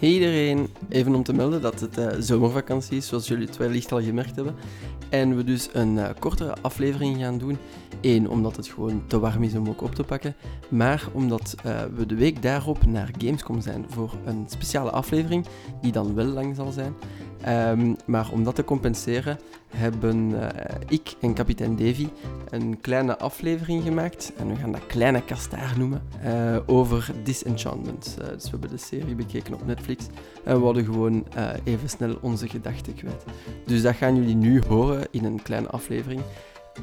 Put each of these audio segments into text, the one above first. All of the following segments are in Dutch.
Hey iedereen, even om te melden dat het uh, zomervakantie is, zoals jullie het wellicht al gemerkt hebben. En we dus een uh, kortere aflevering gaan doen. Eén, omdat het gewoon te warm is om ook op te pakken. Maar omdat uh, we de week daarop naar Gamescom zijn voor een speciale aflevering, die dan wel lang zal zijn. Um, maar om dat te compenseren hebben uh, ik en kapitein Davy een kleine aflevering gemaakt. En we gaan dat kleine kastaar noemen. Uh, over Disenchantment. Uh, dus we hebben de serie bekeken op Netflix. En we hadden gewoon even snel onze gedachten kwijt. Dus dat gaan jullie nu horen in een kleine aflevering.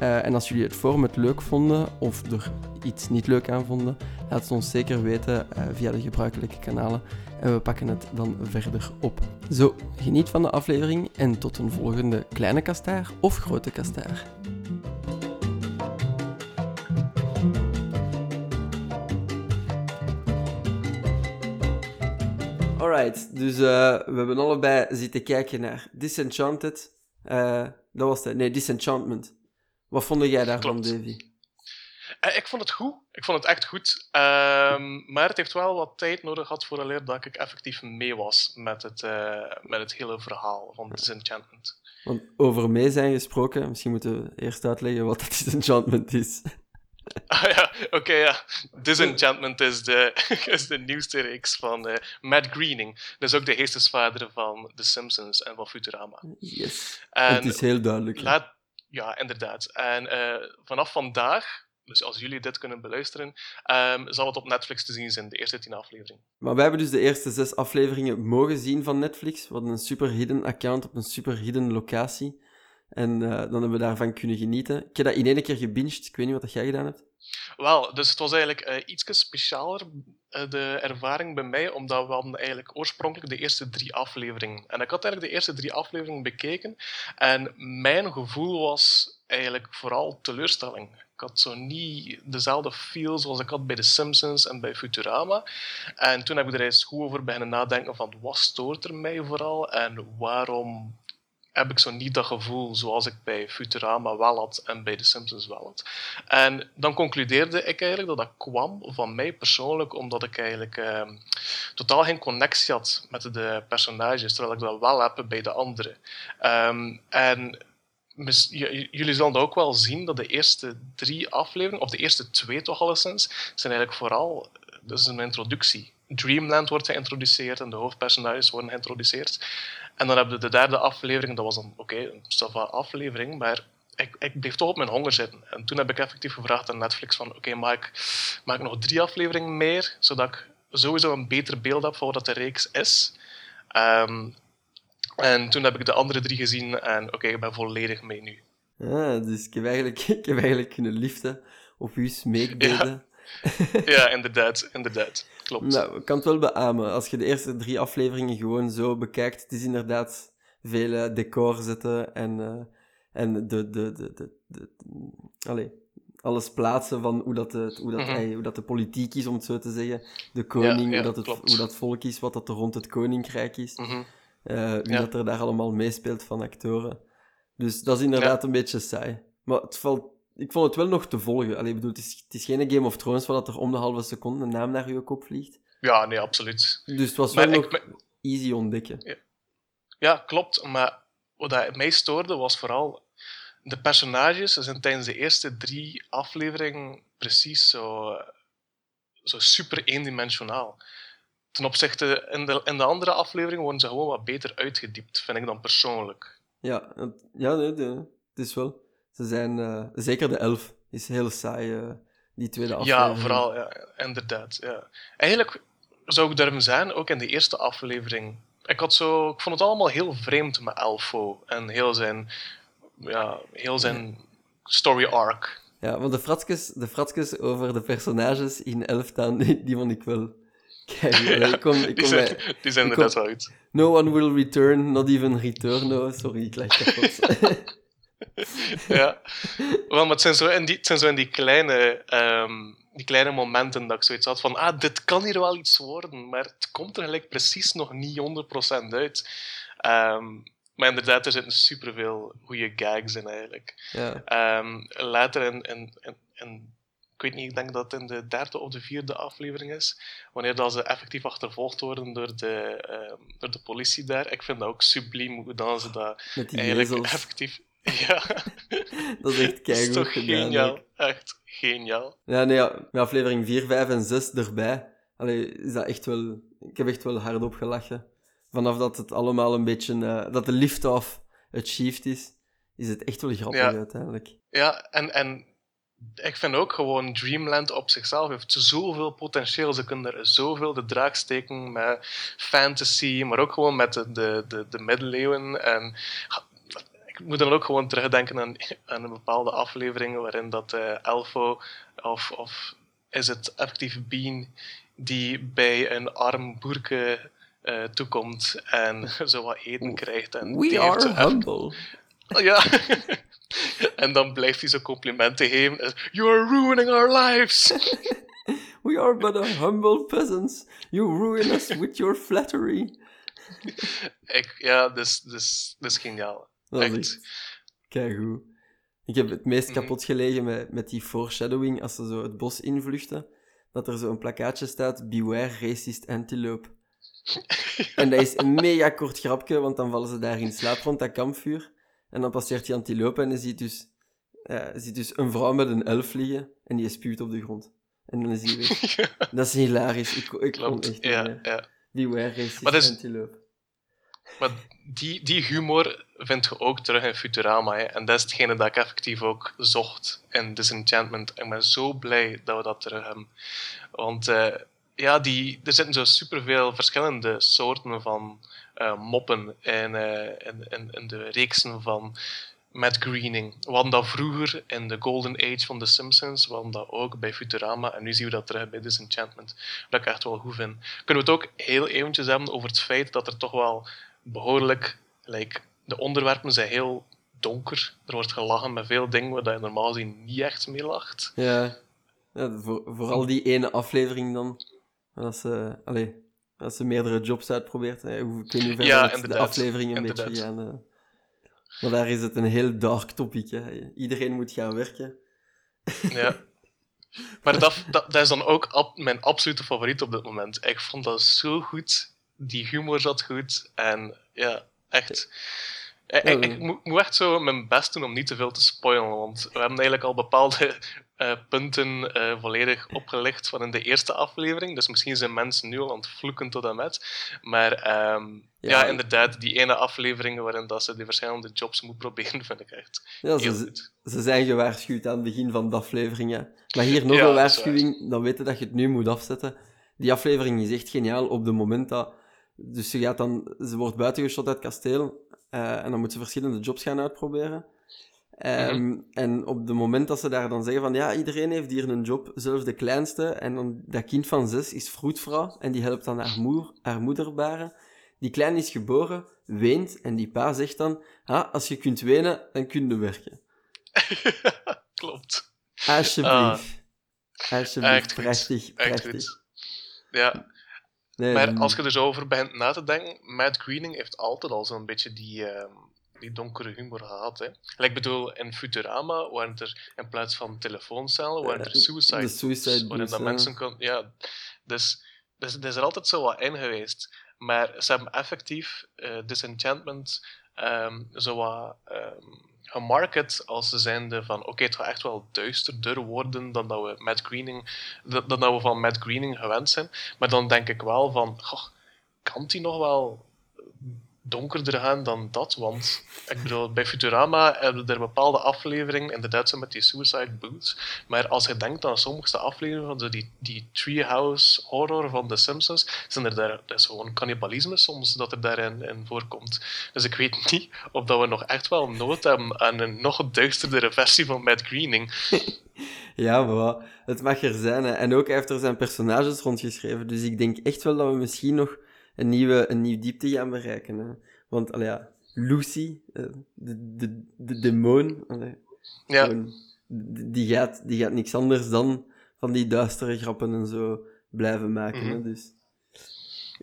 Uh, en als jullie het format leuk vonden of er iets niet leuk aan vonden, laat het ons zeker weten uh, via de gebruikelijke kanalen en we pakken het dan verder op. Zo, geniet van de aflevering en tot een volgende kleine kastaar of grote kastaar. Alright, dus uh, we hebben allebei zitten kijken naar Disenchanted. dat was het, nee, Disenchantment. Wat vond jij daarvan, Davy? Uh, ik vond het goed. Ik vond het echt goed. Uh, maar het heeft wel wat tijd nodig gehad vooraleer dat ik effectief mee was met het, uh, met het hele verhaal van Disenchantment. Want over mee zijn gesproken, misschien moeten we eerst uitleggen wat dat Disenchantment is. Ah ja, oké, okay, ja. Disenchantment is de, is de nieuwste reeks van uh, Matt Greening. Dat is ook de geestesvader van The Simpsons en van Futurama. Yes. En het is heel duidelijk. Laat, ja, inderdaad. En uh, vanaf vandaag, dus als jullie dit kunnen beluisteren, um, zal het op Netflix te zien zijn, de eerste tien afleveringen. Maar wij hebben dus de eerste zes afleveringen mogen zien van Netflix. We hadden een super hidden account op een super hidden locatie. En uh, dan hebben we daarvan kunnen genieten. Ik heb dat in één keer gebinged. Ik weet niet wat jij gedaan hebt. Wel, dus het was eigenlijk uh, iets specialer, de ervaring bij mij, omdat we hadden eigenlijk oorspronkelijk de eerste drie afleveringen. En ik had eigenlijk de eerste drie afleveringen bekeken. En mijn gevoel was eigenlijk vooral teleurstelling. Ik had zo niet dezelfde feel zoals ik had bij The Simpsons en bij Futurama. En toen heb ik er eens goed over beginnen nadenken van wat stoort er mij vooral en waarom heb ik zo niet dat gevoel zoals ik bij Futurama wel had en bij The Simpsons wel had. En dan concludeerde ik eigenlijk dat dat kwam van mij persoonlijk, omdat ik eigenlijk eh, totaal geen connectie had met de personages, terwijl ik dat wel heb bij de anderen. Um, en jullie zullen ook wel zien dat de eerste drie afleveringen, of de eerste twee toch alleszins, zijn eigenlijk vooral dat is een introductie. Dreamland wordt geïntroduceerd en de hoofdpersonages worden geïntroduceerd. En dan hebben we de derde aflevering, dat was dan oké, okay, een aflevering, maar ik, ik bleef toch op mijn honger zitten. En toen heb ik effectief gevraagd aan Netflix van oké, okay, maak, ik, maak nog drie afleveringen meer, zodat ik sowieso een beter beeld heb van wat de reeks is. Um, en toen heb ik de andere drie gezien en oké, okay, ik ben volledig mee nu. Ja, dus ik heb eigenlijk, ik heb eigenlijk een liefde op u smeekbeden. Ja. ja, inderdaad, inderdaad. Klopt. Nou, ik kan het wel beamen. Als je de eerste drie afleveringen gewoon zo bekijkt, het is inderdaad veel decor zetten en, uh, en de, de, de, de, alles plaatsen van hoe dat, de, hoe, dat, mm -hmm. hoe dat de politiek is, om het zo te zeggen. De koning, ja, ja, hoe, dat het, hoe dat volk is, wat dat er rond het koninkrijk is. Mm -hmm. Uh, wie ja. dat er daar allemaal meespeelt van actoren. Dus dat is inderdaad een beetje saai. Maar het valt, ik vond het wel nog te volgen. Allee, bedoel, het, is, het is geen Game of Thrones waar dat er om de halve seconde een naam naar je kop vliegt. Ja, nee, absoluut. Dus het was wel nog easy ontdekken. Ja. ja, klopt. Maar wat mij stoorde was vooral... De personages zijn tijdens de eerste drie afleveringen precies zo, zo super eendimensionaal ten opzichte in de, in de andere aflevering worden ze gewoon wat beter uitgediept, vind ik dan persoonlijk. Ja, ja nee, nee, het is wel. Ze zijn, uh, zeker de elf is heel saai, uh, die tweede aflevering. Ja, vooral, ja, inderdaad. Ja. Eigenlijk zou ik durven zijn, ook in de eerste aflevering. Ik, had zo, ik vond het allemaal heel vreemd met Elfo en heel zijn, ja, heel zijn story arc. Ja, want de fratjes, de fratjes over de personages in Elftown, die, die vond ik wel Kijk, ja, ik kom, ik kom die, zijn, bij, die zijn er net uit. No one will return, not even return. No, sorry, ik leg kapot. ja, wel, maar het zijn zo in die, het zijn zo in die kleine, um, die kleine momenten dat ik zoiets had van, ah, dit kan hier wel iets worden, maar het komt er gelijk precies nog niet 100% uit. Um, maar inderdaad, er zitten superveel goede gags in eigenlijk. Ja. Um, later in, in, in, in ik weet niet, ik denk dat het in de derde of de vierde aflevering is, wanneer dat ze effectief achtervolgd worden door de, ehm, door de politie daar. Ik vind dat ook subliem hoe dan ze dat eigenlijk effectief... Ja, Dat is echt dat is toch gedaan. geniaal. Echt geniaal. Ja, nee, ja, met aflevering 4, 5 en 6 erbij. Allee, is dat echt wel... Ik heb echt wel hardop gelachen. Vanaf dat het allemaal een beetje... eh, dat de lift-off achieved is, is het echt wel grappig Ja. uiteindelijk. Ja, en, en ik vind ook gewoon Dreamland op zichzelf heeft zoveel potentieel. Ze kunnen er zoveel de draak steken met fantasy, maar ook gewoon met de, de, de, de middeleeuwen. En ik moet dan ook gewoon terugdenken aan, aan een bepaalde aflevering waarin dat eh, Elfo, of, of is het effectief Bean, die bij een arm boerke eh, toekomt en zo wat eten krijgt. En We are humble. Oh, Ja. en dan blijft hij zo complimenten geven. You are ruining our lives. We are but a humble peasants. You ruin us with your flattery. Ik, ja, dus, dus, dus geniaal. Dat is Echt. keigoed. Ik heb het meest Mhm. kapot gelegen met, met die foreshadowing als ze zo het bos invluchten. Dat er zo een plakkaatje staat, Beware racist antelope. En dat is een mega kort grapje, want dan vallen ze daar in slaap rond dat kampvuur. En dan passeert die antilope en je ziet dus, je ziet dus een vrouw met een elf liggen en die spuwt op de grond. En dan is die weg. Dat is hilarisch. Ik, ik Klopt. echt Ja, hè. ja. Beware racist Maar dat is- antelope. Maar die, die humor vind je ook terug in Futurama. Hè. En dat is hetgene dat ik effectief ook zocht in Disenchantment. Ik ben zo blij dat we dat terug hebben. Want eh, ja, die, er zitten zo superveel verschillende soorten van eh, moppen in, eh, in, de reeksen van Matt Groening. We hadden dat vroeger in de Golden Age van The Simpsons, we hadden dat ook bij Futurama en nu zien we dat terug bij Disenchantment. Dat ik echt wel goed vind. Kunnen we het ook heel eventjes hebben over het feit dat er toch wel behoorlijk... Like, de onderwerpen zijn heel donker. Er wordt gelachen met veel dingen waar je normaal gezien niet echt mee lacht. Ja, ja voor, vooral die ene aflevering dan. Als ze, allee, als ze meerdere jobs uitprobeert. Hè, hoe, ik weet niet hoe ver Ja, dat de aflevering een Inderdaad. beetje gaan. eh. Maar daar is het een heel dark topic. Hè. Iedereen moet gaan werken. Ja. Maar dat, dat, dat is dan ook ab- mijn absolute favoriet op dit moment. Ik vond dat zo goed. Die humor zat goed. En ja, echt. Ik, ik, ik moet, moet echt zo mijn best doen om niet te veel te spoilen. Want we hebben eigenlijk al bepaalde eh, punten eh, volledig opgelicht van in de eerste aflevering. Dus misschien zijn mensen nu al aan het vloeken tot en met. Maar ehm, ja. Ja. inderdaad, die ene aflevering waarin dat ze die verschillende jobs moet proberen, vind ik echt Ja, heel ze, goed. ze zijn gewaarschuwd aan het begin van de aflevering. Hè. Maar hier nog Ja, een waarschuwing. Dan weten dat je het nu moet afzetten. Die aflevering is echt geniaal op het moment dat... Dus ze, gaat dan, ze wordt buitengeschot uit het kasteel. eh, en dan moet ze verschillende jobs gaan uitproberen. Ehm, Mhm. En op het moment dat ze daar dan zeggen van... Ja, iedereen heeft hier een job, zelfs de kleinste. En dan dat kind van zes is vroedvrouw. En die helpt dan haar, moer, haar moeder baren. Die klein is geboren, weent. En die pa zegt dan... Ah, als je kunt wenen, dan kun je werken. Klopt. Alsjeblieft. Alsjeblieft. Ah. Goed. prachtig, prachtig. Ja, Nee, maar als je er zo over begint na te denken, Matt Groening heeft altijd al zo'n beetje die, ehm, die donkere humor gehad. Hè. Ik bedoel, in Futurama waren er in plaats van telefooncellen, waren er Eh, suicide, de suicide waarin dat mensen kon... Ja, dus, dus er is er altijd zo wat in geweest. Maar ze hebben effectief eh, Disenchantment ehm zo wat ehm, gemarket als zijnde van oké, het gaat echt wel duisterder worden dan dat we Matt Greening, dan dat we van Matt Greening gewend zijn. Maar dan denk ik wel van, kan die nog wel donkerder gaan dan dat? Want ik bedoel, bij Futurama hebben er bepaalde afleveringen, inderdaad zo met die suicide booths. Maar als je denkt aan sommige afleveringen van die, die treehouse horror van The Simpsons, zijn er daar, dat is gewoon cannibalisme soms dat er daarin in voorkomt. Dus ik weet niet of dat we nog echt wel nood hebben aan een nog duisterdere versie van Matt Greening. Ja, maar het mag er zijn. En ook hij heeft er zijn personages rondgeschreven. Dus ik denk echt wel dat we misschien nog een nieuwe, een nieuw diepte gaan bereiken. Hè. Want, allee, ja, Lucy, eh, de, de, de demon, allee, Ja, gewoon, die, gaat, die gaat niks anders dan van die duistere grappen en zo blijven maken. hè. Mhm. Dus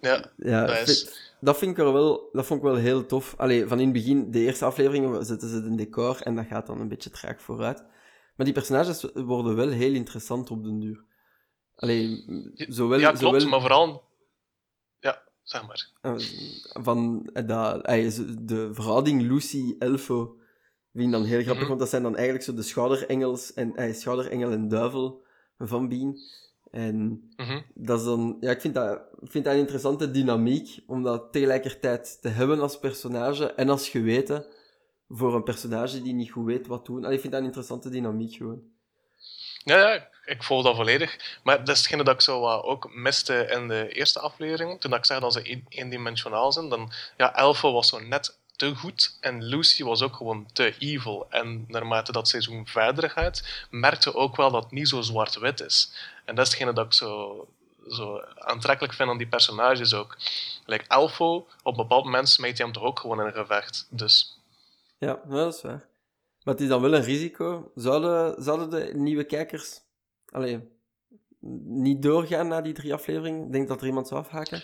ja, ja, dat vind- is... dat, vind ik er wel, dat vond ik wel heel tof. Allee, van in het begin, de eerste afleveringen zetten ze een decor en dat gaat dan een beetje traag vooruit. Maar die personages worden wel heel interessant op den duur. Allee, zowel... ja, klopt, zowel, maar vooral... Zeg maar. Van eh, dat, de verhouding Lucy-Elfo vind ik dan heel grappig, Mhm. want dat zijn dan eigenlijk zo de schouderengels en, eh, schouderengel en duivel van Bean. En Mhm. dat is dan... Ja, ik vind dat, ik vind dat een interessante dynamiek, om dat tegelijkertijd te hebben als personage en als geweten voor een personage die niet goed weet wat doen. Allee, ik vind dat een interessante dynamiek gewoon. Ja, ik volg dat volledig. Maar dat is hetgene dat ik zo ook miste in de eerste aflevering. Toen ik zei dat ze een- eendimensionaal zijn, dan... Ja, Elfo was zo net te goed en Lucy was ook gewoon te evil. En naarmate dat seizoen verder gaat, merkte ook wel dat het niet zo zwart-wit is. En dat is hetgene dat ik zo, zo aantrekkelijk vind aan die personages ook. Like Elfo, op een bepaald moment smijt hij hem toch ook gewoon in een gevecht. Dus Ja, ja, dat is waar. Maar het is dan wel een risico. Zouden, zouden de nieuwe kijkers allee, niet doorgaan na die drie afleveringen? Denk dat er iemand zou afhaken?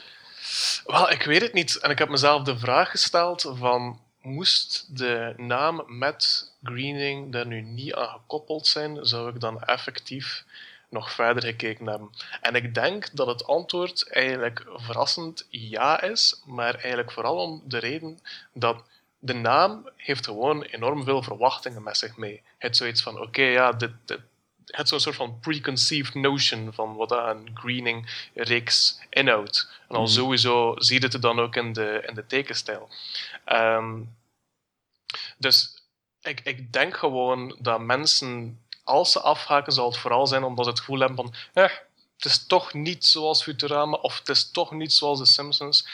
Wel, ik weet het niet. En ik heb mezelf de vraag gesteld van... Moest de naam met Greening daar nu niet aan gekoppeld zijn, zou ik dan effectief nog verder gekeken hebben. En ik denk dat het antwoord eigenlijk verrassend ja is, maar eigenlijk vooral om de reden dat de naam heeft gewoon enorm veel verwachtingen met zich mee. Het is zoiets van, oké, ja, dit, dit, het zo'n soort van preconceived notion van wat een greening-reeks inhoudt. En al Mhm. sowieso zie je het dan ook in de, in de tekenstijl. Ehm, dus ik, ik denk gewoon dat mensen, als ze afhaken, zal het vooral zijn omdat ze het gevoel hebben van eh, het is toch niet zoals Futurama of het is toch niet zoals The Simpsons.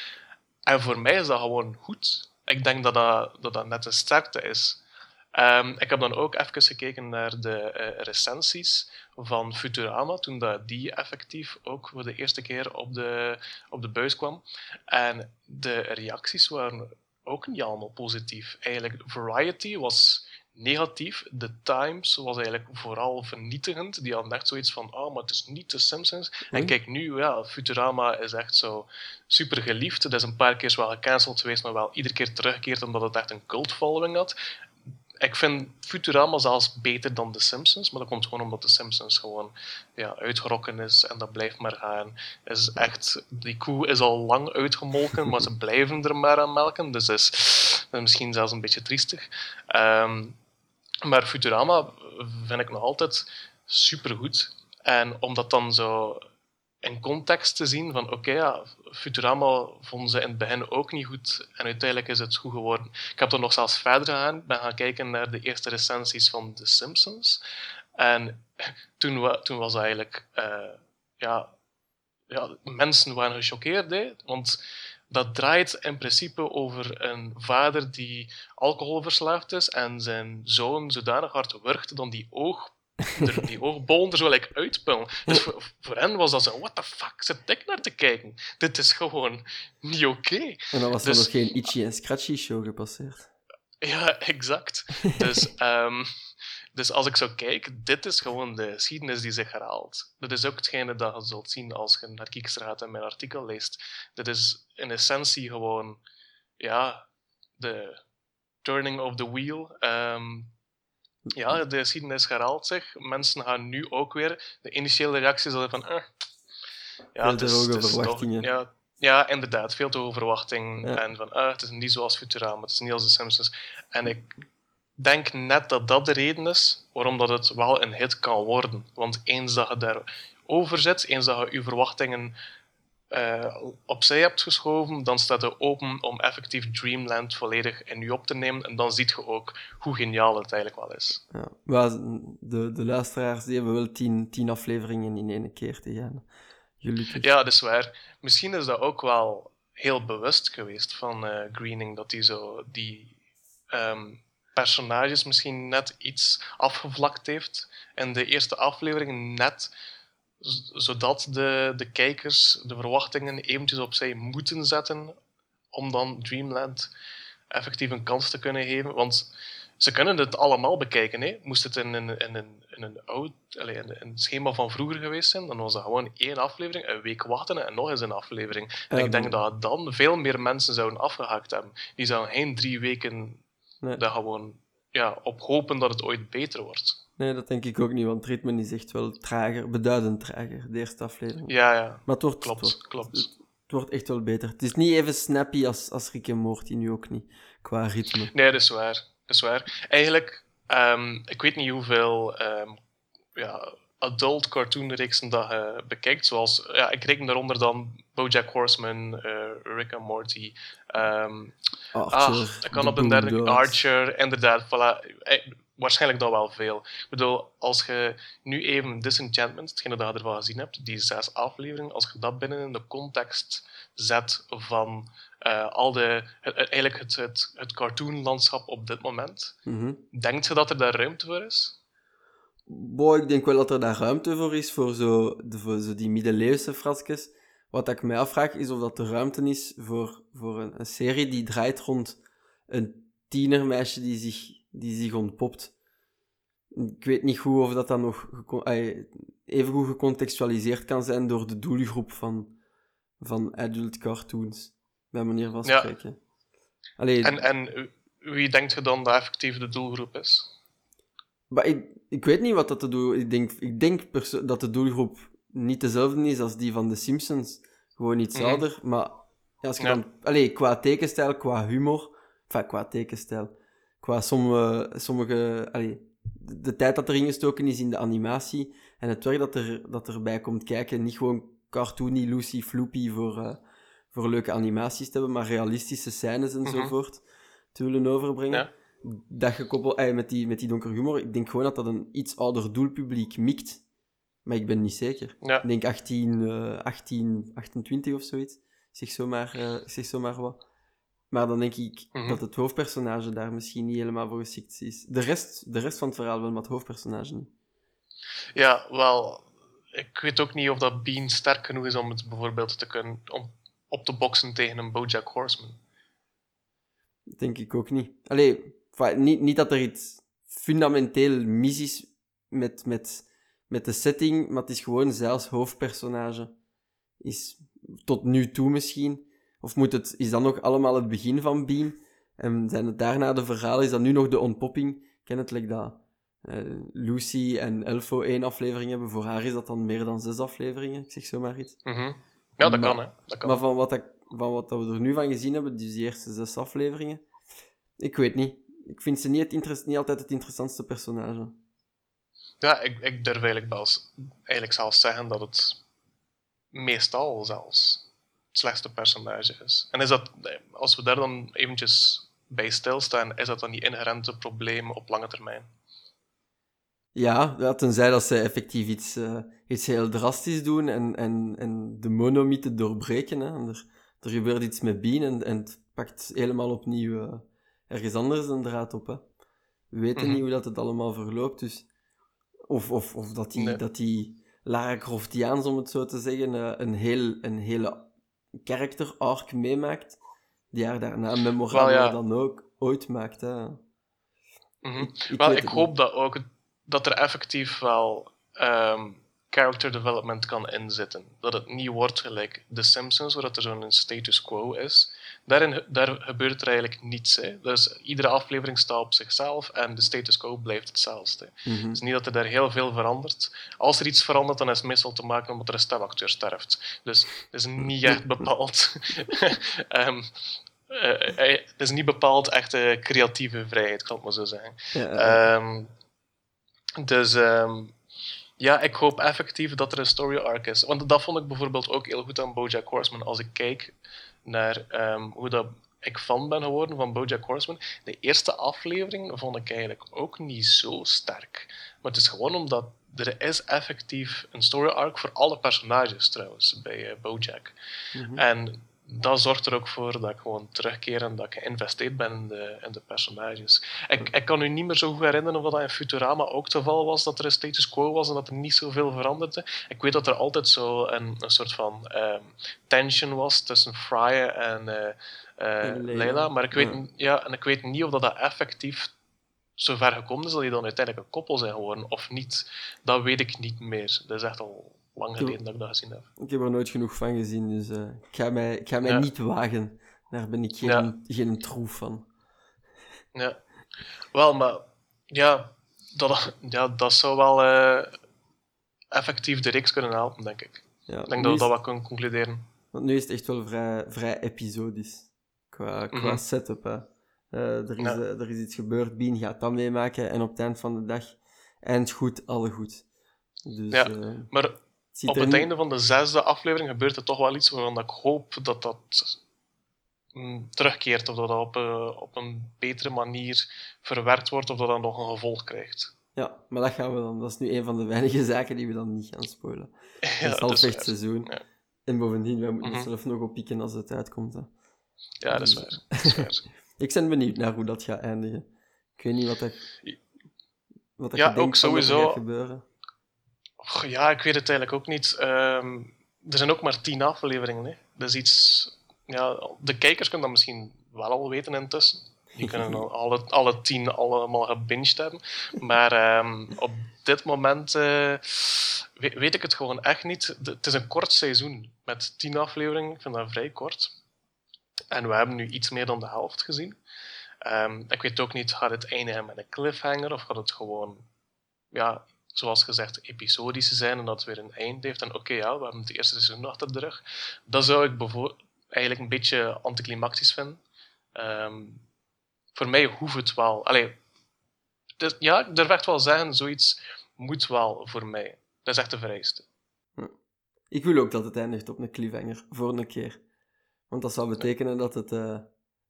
En voor mij is dat gewoon goed. Ik denk dat dat, dat, net een sterkte is. Ehm, ik heb dan ook even gekeken naar de eh, recensies van Futurama, toen dat die effectief ook voor de eerste keer op de, op de buis kwam. En de reacties waren ook niet allemaal positief. Eigenlijk, Variety was negatief. The Times was eigenlijk vooral vernietigend. Die hadden echt zoiets van, oh, maar het is niet de Simpsons. En Oei. kijk nu, ja, Futurama is echt zo super geliefd. Het is een paar keer wel gecanceld geweest, maar wel iedere keer teruggekeerd omdat het echt een cult following had. Ik vind Futurama zelfs beter dan The Simpsons, maar dat komt gewoon omdat The Simpsons gewoon ja, uitgerokken is en dat blijft maar gaan. Is echt, die koe is al lang uitgemolken, maar ze blijven er maar aan melken, dus is, is misschien zelfs een beetje triestig. Ehm, maar Futurama vind ik nog altijd supergoed. En om dat dan zo in context te zien van oké, ja, Futurama vonden ze in het begin ook niet goed en uiteindelijk is het goed geworden. Ik heb er nog zelfs verder gegaan, ben gaan kijken naar de eerste recensies van The Simpsons. En toen, toen was eigenlijk, eh, ja, ja, mensen waren gechoqueerd, hè, want dat draait in principe over een vader die alcoholverslaafd is en zijn zoon zodanig hard wurgt dan die oog er, die oogbollen er zo like, uitpullen. Dus voor, voor hen was dat zo, what the fuck, zit ik naar te kijken? Dit is gewoon niet oké. En dan was er Dus- nog geen Itchy en Scratchy show gepasseerd. Ja, exact. Dus, ehm, dus als ik zo kijk, dit is gewoon de geschiedenis die zich herhaalt. Dat is ook hetgene dat je zult zien als je naar Kiekster gaat en mijn artikel leest. Dit is in essentie gewoon, ja, de turning of the wheel. Ehm, ja, de geschiedenis herhaalt zich. Mensen gaan nu ook weer... De initiële reacties zijn van... eh, ja, Veel het te is, het is toch- ja, ja, inderdaad. Veel te hoge verwachting. Ja. En van, ah, het is niet zoals Futurama, het is niet als de Simpsons. En ik denk net dat dat de reden is waarom dat het wel een hit kan worden. Want eens dat je daarover zit, eens dat je je verwachtingen eh, opzij hebt geschoven, dan staat het open om effectief Dreamland volledig in je op te nemen. En dan zie je ook hoe geniaal het eigenlijk wel is. Ja. Maar de, de luisteraars die hebben wel tien, tien afleveringen in één keer te gaan. Gelukkig. Ja, dat is waar. Misschien is dat ook wel heel bewust geweest van eh, Greening, dat hij zo die ehm, personages misschien net iets afgevlakt heeft in de eerste aflevering, net zodat de, de kijkers de verwachtingen eventjes opzij moeten zetten om dan Dreamland effectief een kans te kunnen geven. Want ze kunnen het allemaal bekijken. Hè. Moest het in een, in een, in een oud allee, in een schema van vroeger geweest zijn, dan was dat gewoon één aflevering, een week wachten en nog eens een aflevering. En ik denk dan- dat dan veel meer mensen zouden afgehaakt hebben. Die zouden geen drie weken Nee. daar gewoon ja, op hopen dat het ooit beter wordt. Nee, dat denk ik ook niet, want het ritme is echt wel trager, beduidend trager, de eerste aflevering. Ja, ja. Maar het wordt, Klopt, het wordt, klopt. het wordt echt wel beter. Het is niet even snappy als, als Rick en Morty, nu ook niet, qua ritme. Nee, dat is waar. Dat is waar. Eigenlijk, ehm, ik weet niet hoeveel ehm, ja, adult cartoonreeksen dat je bekijkt. Zoals, ja, ik reken daaronder dan BoJack Horseman, eh, Rick and Morty. Archer, ah, ik kan op een derde. Archer, inderdaad. Voilà. Eh, waarschijnlijk dan wel veel. Ik bedoel, als je nu even Disenchantment, hetgene dat je ervan gezien hebt, die zes afleveringen, als je dat binnen in de context zet van eh, al de, het- eigenlijk het, het, het cartoonlandschap op dit moment, Mhm. denkt je dat er daar ruimte voor is? Boy, ik denk wel dat er daar ruimte voor is, voor zo, de, voor zo die middeleeuwse frasjes. Wat ik mij afvraag, is of dat er ruimte is voor, voor een, een serie die draait rond een tienermeisje die zich, die zich ontpopt. Ik weet niet goed of dat dan nog even goed gecontextualiseerd kan zijn door de doelgroep van, van adult cartoons, bij manier van Ja. spreken. Allee, En, en wie denkt je dan dat effectief de doelgroep is? Maar ik, ik weet niet wat dat te doen. Ik denk, ik denk dat de doelgroep niet dezelfde is als die van The Simpsons. Gewoon iets Mhm. ouder. Maar ja, als je Ja. dan... Allee, qua tekenstijl, qua humor... Enfin, qua tekenstijl. Qua sommige... sommige allee, de, de tijd dat erin gestoken is in de animatie en het werk dat, er, dat erbij komt kijken. Niet gewoon cartoony, loosey, floopy voor, eh, voor leuke animaties te hebben, maar realistische scènes en Mhm. enzovoort te willen overbrengen Ja. Dat gekoppeld eh, met, die, met die donkere humor, ik denk gewoon dat dat een iets ouder doelpubliek mikt. Maar ik ben niet zeker. Ja. Ik denk 18, eh 18 28 of zoiets. Zeg zomaar, eh, zeg zomaar wat. Maar dan denk ik Mhm. dat het hoofdpersonage daar misschien niet helemaal voor geschikt is. De rest, de rest van het verhaal wel, maar het hoofdpersonage niet. Ja, wel, ik weet ook niet of dat Bean sterk genoeg is om het bijvoorbeeld te kunnen om op te boksen tegen een BoJack Horseman. Denk ik ook niet. Allee, enfin, niet, niet dat er iets fundamenteel mis is met, met, met de setting, maar het is gewoon als hoofdpersonage. Is tot nu toe misschien. Of moet het, is dat nog allemaal het begin van Bean? En zijn het daarna de verhalen? Is dat nu nog de ontpopping? Ken het dat eh, Lucy en Elfo één aflevering hebben. Voor haar is dat dan meer dan zes afleveringen. Ik zeg zomaar iets. Mhm. Ja, dat Maar- kan, hè. Dat kan. Maar van wat, van wat we er nu van gezien hebben, dus die eerste zes afleveringen, ik weet niet. Ik vind ze niet, het niet altijd het interessantste personage. Ja, ik, ik durf eigenlijk, wel, eigenlijk zelfs zeggen dat het meestal zelfs het slechtste personage is. En is dat, als we daar dan eventjes bij stilstaan, is dat dan die inherente probleem op lange termijn? Ja, ja tenzij dat ze effectief iets, eh, iets heel drastisch doen en, en, en de monomythe doorbreken. Hè. En er, er gebeurt iets met Bean en, en het pakt helemaal opnieuw eh, ergens anders een draad op. Hè. We weten Mhm. niet hoe dat het allemaal verloopt, dus... Of, of, of dat die, Nee. dat die Lara Croftiaans, om het zo te zeggen, eh, een, heel, een hele character arc meemaakt, die haar daarna memorabel ja. dan ook ooit maakt. Hè. Mhm. Ik, ik Wel, ik hoop dat ook dat er effectief wel ehm, character development kan inzitten. Dat het niet wordt gelijk The Simpsons, waar dat er zo'n status quo is. Daarin, daar gebeurt er eigenlijk niets. Hè. Dus iedere aflevering staat op zichzelf en de status quo blijft hetzelfde. is niet dat er daar heel veel verandert. Als er iets verandert, dan is het meestal te maken omdat er een stemacteur sterft. Dus het is niet echt bepaald. Ehm, eh, eh, het is niet bepaald echt creatieve vrijheid, kan ik maar zo zeggen. Ja. Ehm, dus ehm, ja, ik hoop effectief dat er een story arc is. Want dat vond ik bijvoorbeeld ook heel goed aan BoJack Horseman. Als ik kijk naar ehm, hoe dat ik fan ben geworden van BoJack Horseman, de eerste aflevering vond ik eigenlijk ook niet zo sterk. Maar het is gewoon omdat er is effectief een story arc voor alle personages trouwens bij eh, BoJack. Mhm. En dat zorgt er ook voor dat ik gewoon terugkeer en dat ik geïnvesteerd ben in de, in de personages. Ik, ik kan u niet meer zo goed herinneren of dat in Futurama ook het geval was dat er een status quo was en dat er niet zoveel veranderde. Ik weet dat er altijd zo een, een soort van ehm, tension was tussen Fry en, eh eh, En Leila. Leila, maar ik weet, Ja. ja. en ik weet niet of dat, dat effectief zo ver gekomen is dat die dan uiteindelijk een koppel zijn geworden of niet. Dat weet ik niet meer. Dat is echt al lang geleden dat ik dat gezien heb. Ik heb er nooit genoeg van gezien, dus eh, ik ga mij, ik ga mij Ja. niet wagen. Daar ben ik geen, Ja. geen troef van. Ja. Wel, maar ja, dat, ja, dat zou wel eh, effectief de reeks kunnen helpen, denk ik. Ja, Ik denk dat we dat wel kunnen concluderen. Want nu is het echt wel vrij, vrij episodisch. Qua, qua Mhm. setup, hè. Eh, er, is, Ja. er is iets gebeurd, Bean gaat dat meemaken en op het eind van de dag eind goed, alle goed. Dus Ja, Maar op er het einde van de zesde aflevering gebeurt er toch wel iets waarvan ik hoop dat dat mm, terugkeert. Of dat dat op, eh, op een betere manier verwerkt wordt, of dat dat nog een gevolg krijgt. Ja, maar dat gaan we dan. Dat is nu een van de weinige zaken die we dan niet gaan spoilen. Ja, het is halfweg waar. seizoen. Ja. En bovendien, wij moeten Mhm. zelf nog oppikken als het uitkomt. Hè. Ja, dat is Dus- waar. Dat is waar. Ik ben benieuwd naar hoe dat gaat eindigen. Ik weet niet wat dat, wat dat Ja, ook er sowieso- gaat gebeuren. Ja, ik weet het eigenlijk ook niet. Ehm, er zijn ook maar tien afleveringen. Hè. Dat is iets... Ja, de kijkers kunnen dat misschien wel al weten intussen. Die kunnen al alle, alle tien allemaal gebinged hebben. Maar ehm, op dit moment eh, weet, weet ik het gewoon echt niet. De- het is een kort seizoen met tien afleveringen. Ik vind dat vrij kort. En we hebben nu iets meer dan de helft gezien. Ehm, ik weet ook niet, gaat het eindigen met een cliffhanger of gaat het gewoon, ja, zoals gezegd, episodisch zijn en dat het weer een eind heeft. En oké, ja, we hebben het eerste seizoen achter de rug. Dat zou ik eigenlijk een beetje anticlimactisch vinden. Ehm, voor mij hoeft het wel. Allee, ja, ik durf echt wel zeggen, zoiets moet wel voor mij. Dat is echt de vereiste. Ik wil ook dat het eindigt op een cliffhanger, voor een keer. Want dat zou betekenen dat het, eh,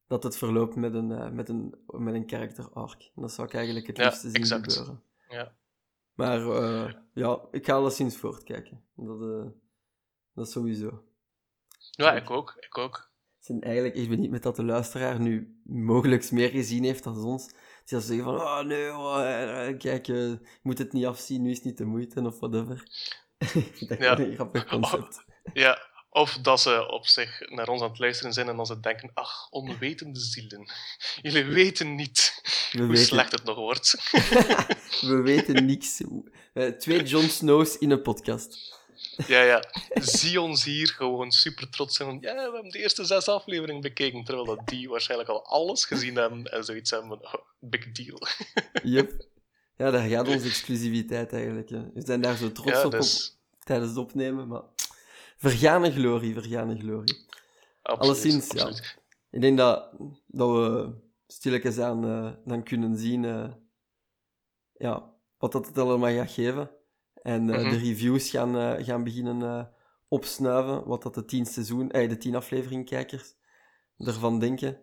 dat het verloopt met een, eh, met een, met een character arc. En dat zou ik eigenlijk het Ja, liefste zien exact. gebeuren. Ja. Maar eh, ja, ik ga alleszins voortkijken. Dat, eh, dat sowieso. Ja, ik ook. Ik ook. Zijn eigenlijk, ik ben niet met dat de luisteraar nu mogelijk meer gezien heeft dan ons. Die zal zeggen van, oh nee, oh, eh, kijk, je moet het niet afzien, nu is het niet de moeite, of whatever. dat Ja. een grappig concept. Ja, of dat ze op zich naar ons aan het luisteren zijn en dan ze denken, ach, onwetende zielen. Jullie weten niet We hoe weten, slecht het nog wordt. we weten niks. Eh, twee Jon Snows in een podcast. Ja, ja. Zie ons hier gewoon super trots zijn ja, we hebben de eerste zes afleveringen bekeken, terwijl dat die waarschijnlijk al alles gezien hebben en zoiets hebben van, oh, big deal. Yep. Ja, daar gaat onze exclusiviteit eigenlijk. Hè. We zijn daar zo trots Ja, op, dus, op tijdens het opnemen, maar... Vergane glorie, vergane glorie. absoluut, Alleszins, ja. Ik denk dat, dat we stilletjes aan eh, dan kunnen zien eh, ja, wat dat het allemaal gaat geven. En eh, Mhm. de reviews gaan, gaan beginnen opsnuiven, wat dat de tien, seizoen, eh, de tien aflevering kijkers ervan denken.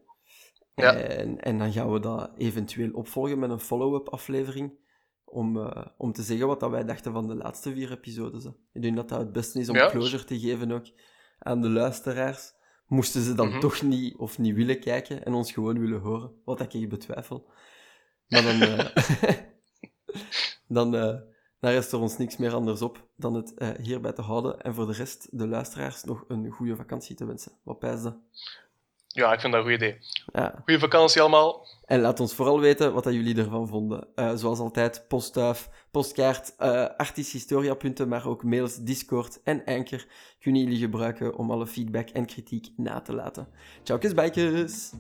Ja. En, en dan gaan we dat eventueel opvolgen met een follow-up aflevering. Om, om te zeggen wat dat wij dachten van de laatste vier episodes. hè. Ik denk dat dat het beste is om Ja. closure te geven ook aan de luisteraars. Moesten ze dan Mhm. toch niet of niet willen kijken en ons gewoon willen horen, wat ik echt betwijfel. Maar dan, eh, dan, eh, dan rest er ons niks meer anders op dan het eh, hierbij te houden. En voor de rest, de luisteraars, nog een goede vakantie te wensen. Wat pijsde? Ja, ik vind dat een goed idee. Ja. Goeie vakantie allemaal. En laat ons vooral weten wat dat jullie ervan vonden. Eh, zoals altijd, postduif, postkaart, eh artisthistoria.punten, maar ook mails, Discord en Anker kunnen jullie gebruiken om alle feedback en kritiek na te laten. Ciao, bikers!